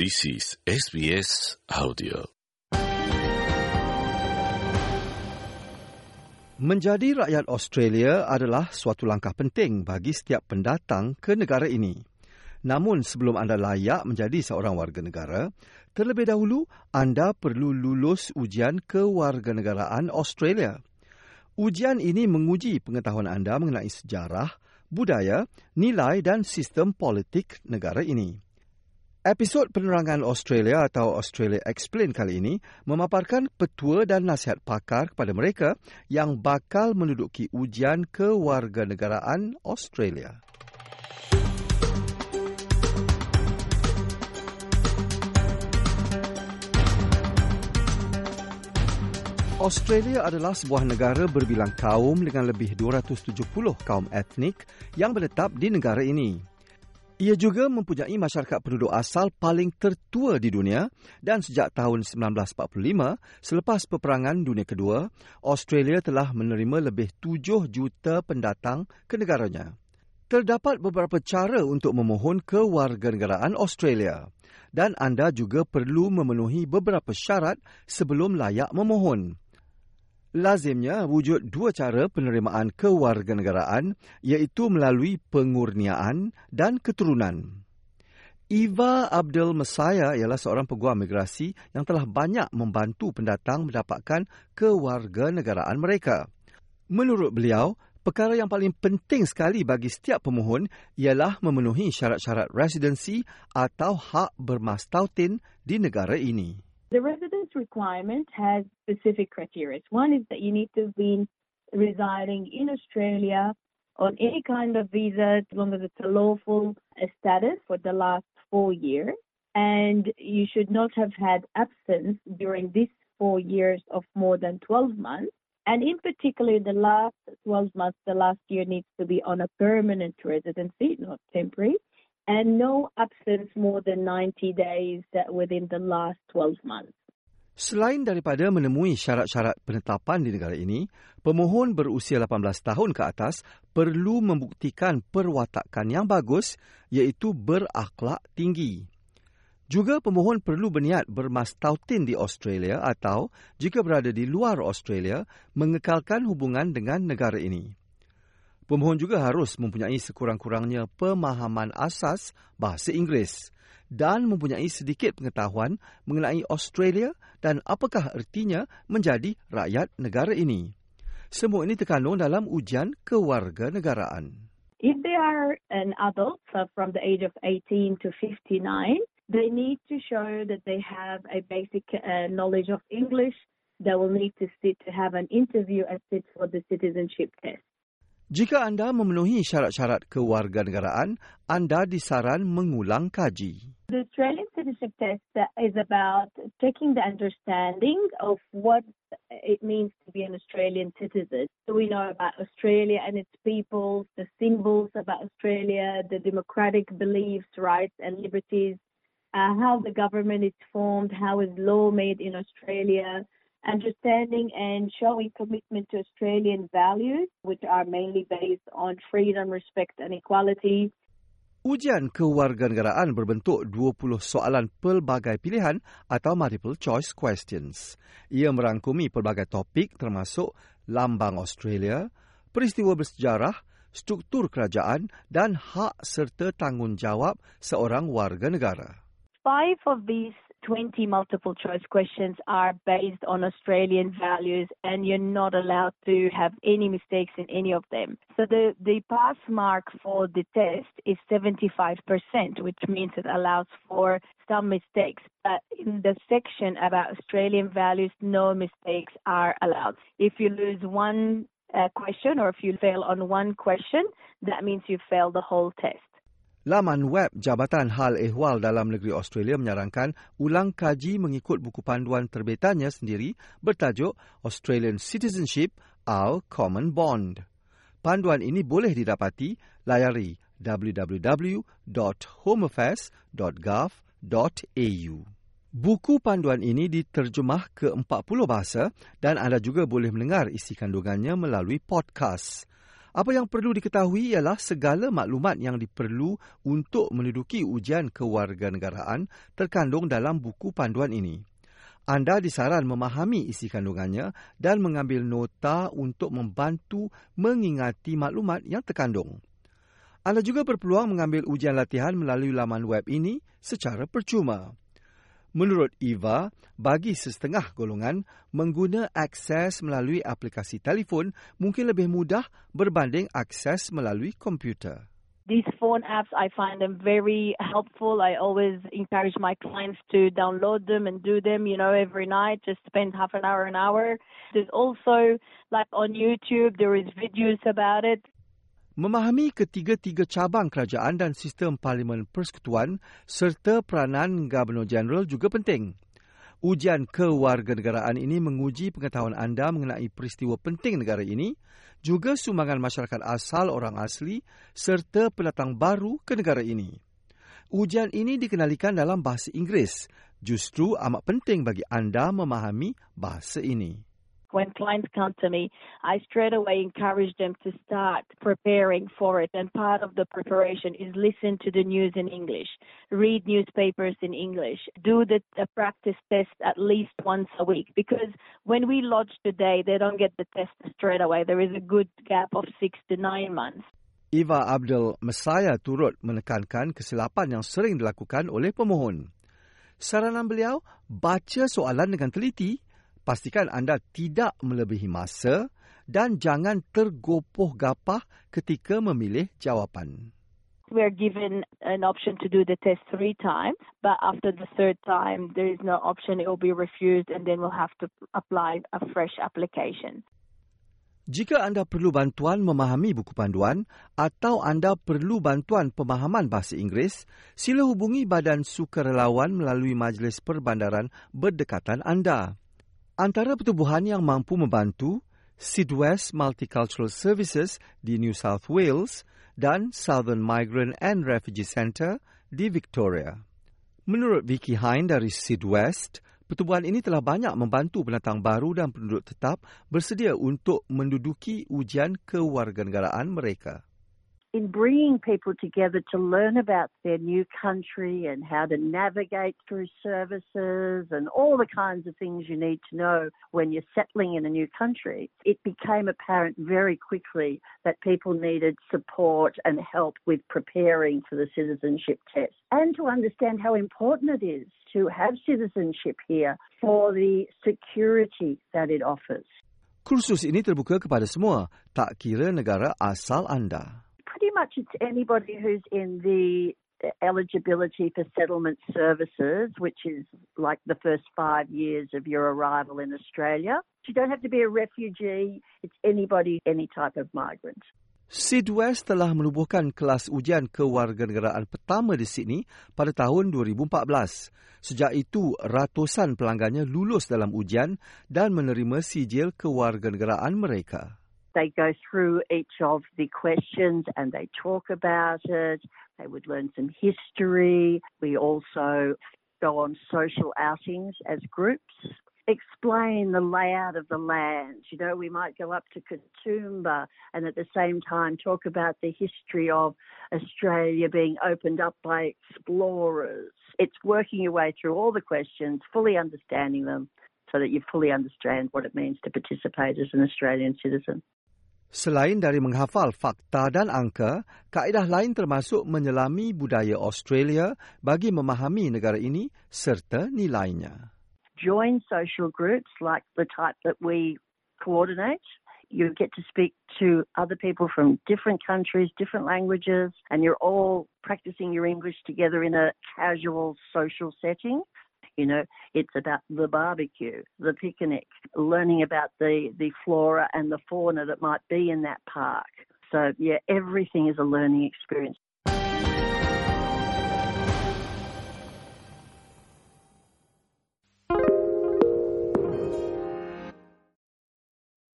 This is SBS Audio. Menjadi rakyat Australia adalah suatu langkah penting bagi setiap pendatang ke negara ini. Namun sebelum anda layak menjadi seorang warga negara, terlebih dahulu anda perlu lulus ujian kewarganegaraan Australia. Ujian ini menguji pengetahuan anda mengenai sejarah, budaya, nilai dan sistem politik negara ini. Episod penerangan Australia atau Australia Explain kali ini memaparkan petua dan nasihat pakar kepada mereka yang bakal menduduki ujian kewarganegaraan Australia. Australia adalah sebuah negara berbilang kaum dengan lebih 270 kaum etnik yang menetap di negara ini. Ia juga mempunyai masyarakat penduduk asal paling tertua di dunia dan sejak tahun 1945, selepas peperangan dunia kedua, Australia telah menerima lebih 7 juta pendatang ke negaranya. Terdapat beberapa cara untuk memohon kewarganegaraan Australia dan anda juga perlu memenuhi beberapa syarat sebelum layak memohon. Lazimnya wujud dua cara penerimaan kewarganegaraan iaitu melalui pengurniaan dan keturunan. Eva Abdul Messiah ialah seorang peguam migrasi yang telah banyak membantu pendatang mendapatkan kewarganegaraan mereka. Menurut beliau, perkara yang paling penting sekali bagi setiap pemohon ialah memenuhi syarat-syarat residensi atau hak bermastautin di negara ini. The residence requirement has specific criteria. One is that you need to have been residing in Australia on any kind of visa as long as it's a lawful status for the last four years. And you should not have had absence during these four years of more than 12 months. And in particular, the last 12 months, the last year needs to be on a permanent residency, not temporary and no absence more than 90 days within the last 12 months. Selain daripada menemui syarat-syarat penetapan di negara ini, pemohon berusia 18 tahun ke atas perlu membuktikan perwatakan yang bagus iaitu berakhlak tinggi. Juga pemohon perlu berniat bermastautin di Australia atau jika berada di luar Australia mengekalkan hubungan dengan negara ini. Pemohon juga harus mempunyai sekurang-kurangnya pemahaman asas bahasa Inggeris dan mempunyai sedikit pengetahuan mengenai Australia dan apakah ertinya menjadi rakyat negara ini. Semua ini terkandung dalam ujian kewarganegaraan. If they are an adult so from the age of 18 to 59, they need to show that they have a basic uh, knowledge of English. They will need to sit to have an interview and sit for the citizenship test. Jika anda memenuhi syarat-syarat kewarganegaraan, anda disaran mengulang kaji. The Australian citizenship test is about checking the understanding of what it means to be an Australian citizen. So we know about Australia and its people, the symbols about Australia, the democratic beliefs, rights and liberties, uh, how the government is formed, how is law made in Australia, understanding and showing commitment to Australian values, which are mainly based on freedom, respect, and equality. Ujian kewarganegaraan berbentuk 20 soalan pelbagai pilihan atau multiple choice questions. Ia merangkumi pelbagai topik termasuk lambang Australia, peristiwa bersejarah, struktur kerajaan dan hak serta tanggungjawab seorang warga negara. Five of these 20 multiple choice questions are based on Australian values and you're not allowed to have any mistakes in any of them. So the, the pass mark for the test is 75%, which means it allows for some mistakes. But in the section about Australian values, no mistakes are allowed. If you lose one uh, question or if you fail on one question, that means you fail the whole test. Laman web Jabatan Hal Ehwal Dalam Negeri Australia menyarankan ulang kaji mengikut buku panduan terbitannya sendiri bertajuk Australian Citizenship Our Common Bond. Panduan ini boleh didapati layari www.homeaffairs.gov.au. Buku panduan ini diterjemah ke 40 bahasa dan anda juga boleh mendengar isi kandungannya melalui podcast. Apa yang perlu diketahui ialah segala maklumat yang diperlu untuk menduduki ujian kewarganegaraan terkandung dalam buku panduan ini. Anda disaran memahami isi kandungannya dan mengambil nota untuk membantu mengingati maklumat yang terkandung. Anda juga berpeluang mengambil ujian latihan melalui laman web ini secara percuma. Menurut Eva, bagi setengah golongan, mengguna akses melalui aplikasi telefon mungkin lebih mudah berbanding akses melalui komputer. These phone apps, I find them very helpful. I always encourage my clients to download them and do them, you know, every night. Just spend half an hour, an hour. There's also, like on YouTube, there is videos about it. Memahami ketiga-tiga cabang kerajaan dan sistem parlimen persekutuan serta peranan Gubernur Jeneral juga penting. Ujian kewarganegaraan ini menguji pengetahuan anda mengenai peristiwa penting negara ini, juga sumbangan masyarakat asal orang asli serta pendatang baru ke negara ini. Ujian ini dikenalikan dalam bahasa Inggeris, justru amat penting bagi anda memahami bahasa ini. When clients come to me, I straight away encourage them to start preparing for it. And part of the preparation is listen to the news in English, read newspapers in English, do the, practice test at least once a week. Because when we lodge today, they don't get the test straight away. There is a good gap of six to nine months. Eva Abdul Messiah turut menekankan kesilapan yang sering dilakukan oleh pemohon. Saranan beliau, baca soalan dengan teliti pastikan anda tidak melebihi masa dan jangan tergopoh gapah ketika memilih jawapan. We are given an option to do the test three times, but after the third time, there is no option. It will be refused, and then we'll have to apply a fresh application. Jika anda perlu bantuan memahami buku panduan atau anda perlu bantuan pemahaman bahasa Inggeris, sila hubungi Badan Sukarelawan melalui Majlis Perbandaran berdekatan anda. Antara pertubuhan yang mampu membantu Sidwest Multicultural Services di New South Wales dan Southern Migrant and Refugee Centre di Victoria. Menurut Vicky Hine dari Sidwest, pertubuhan ini telah banyak membantu pendatang baru dan penduduk tetap bersedia untuk menduduki ujian kewarganegaraan mereka. In bringing people together to learn about their new country and how to navigate through services and all the kinds of things you need to know when you're settling in a new country, it became apparent very quickly that people needed support and help with preparing for the citizenship test and to understand how important it is to have citizenship here for the security that it offers. Kursus ini terbuka kepada semua, tak kira negara asal anda. Much it's anybody who's in the eligibility for settlement services, which is like the first five years of your arrival in Australia. You don't have to be a refugee, it's anybody, any type of migrant. Sidwest telah menubuhkan kelas ujian kewarganegaraan pertama di Sydney pada tahun 2014. Sejak itu, ratusan pelanggannya lulus dalam ujian dan menerima sijil kewarganegaraan mereka. They go through each of the questions and they talk about it. They would learn some history. We also go on social outings as groups, explain the layout of the land. You know, we might go up to Katoomba and at the same time talk about the history of Australia being opened up by explorers. It's working your way through all the questions, fully understanding them so that you fully understand what it means to participate as an Australian citizen. Selain dari menghafal fakta dan angka, kaedah lain termasuk menyelami budaya Australia bagi memahami negara ini serta nilainya. Join social groups like the type that we coordinate. You get to speak to other people from different countries, different languages, and you're all practicing your English together in a casual social setting. You know, it's about the barbecue, the picnic, learning about the, the flora and the fauna that might be in that park. So, yeah, everything is a learning experience.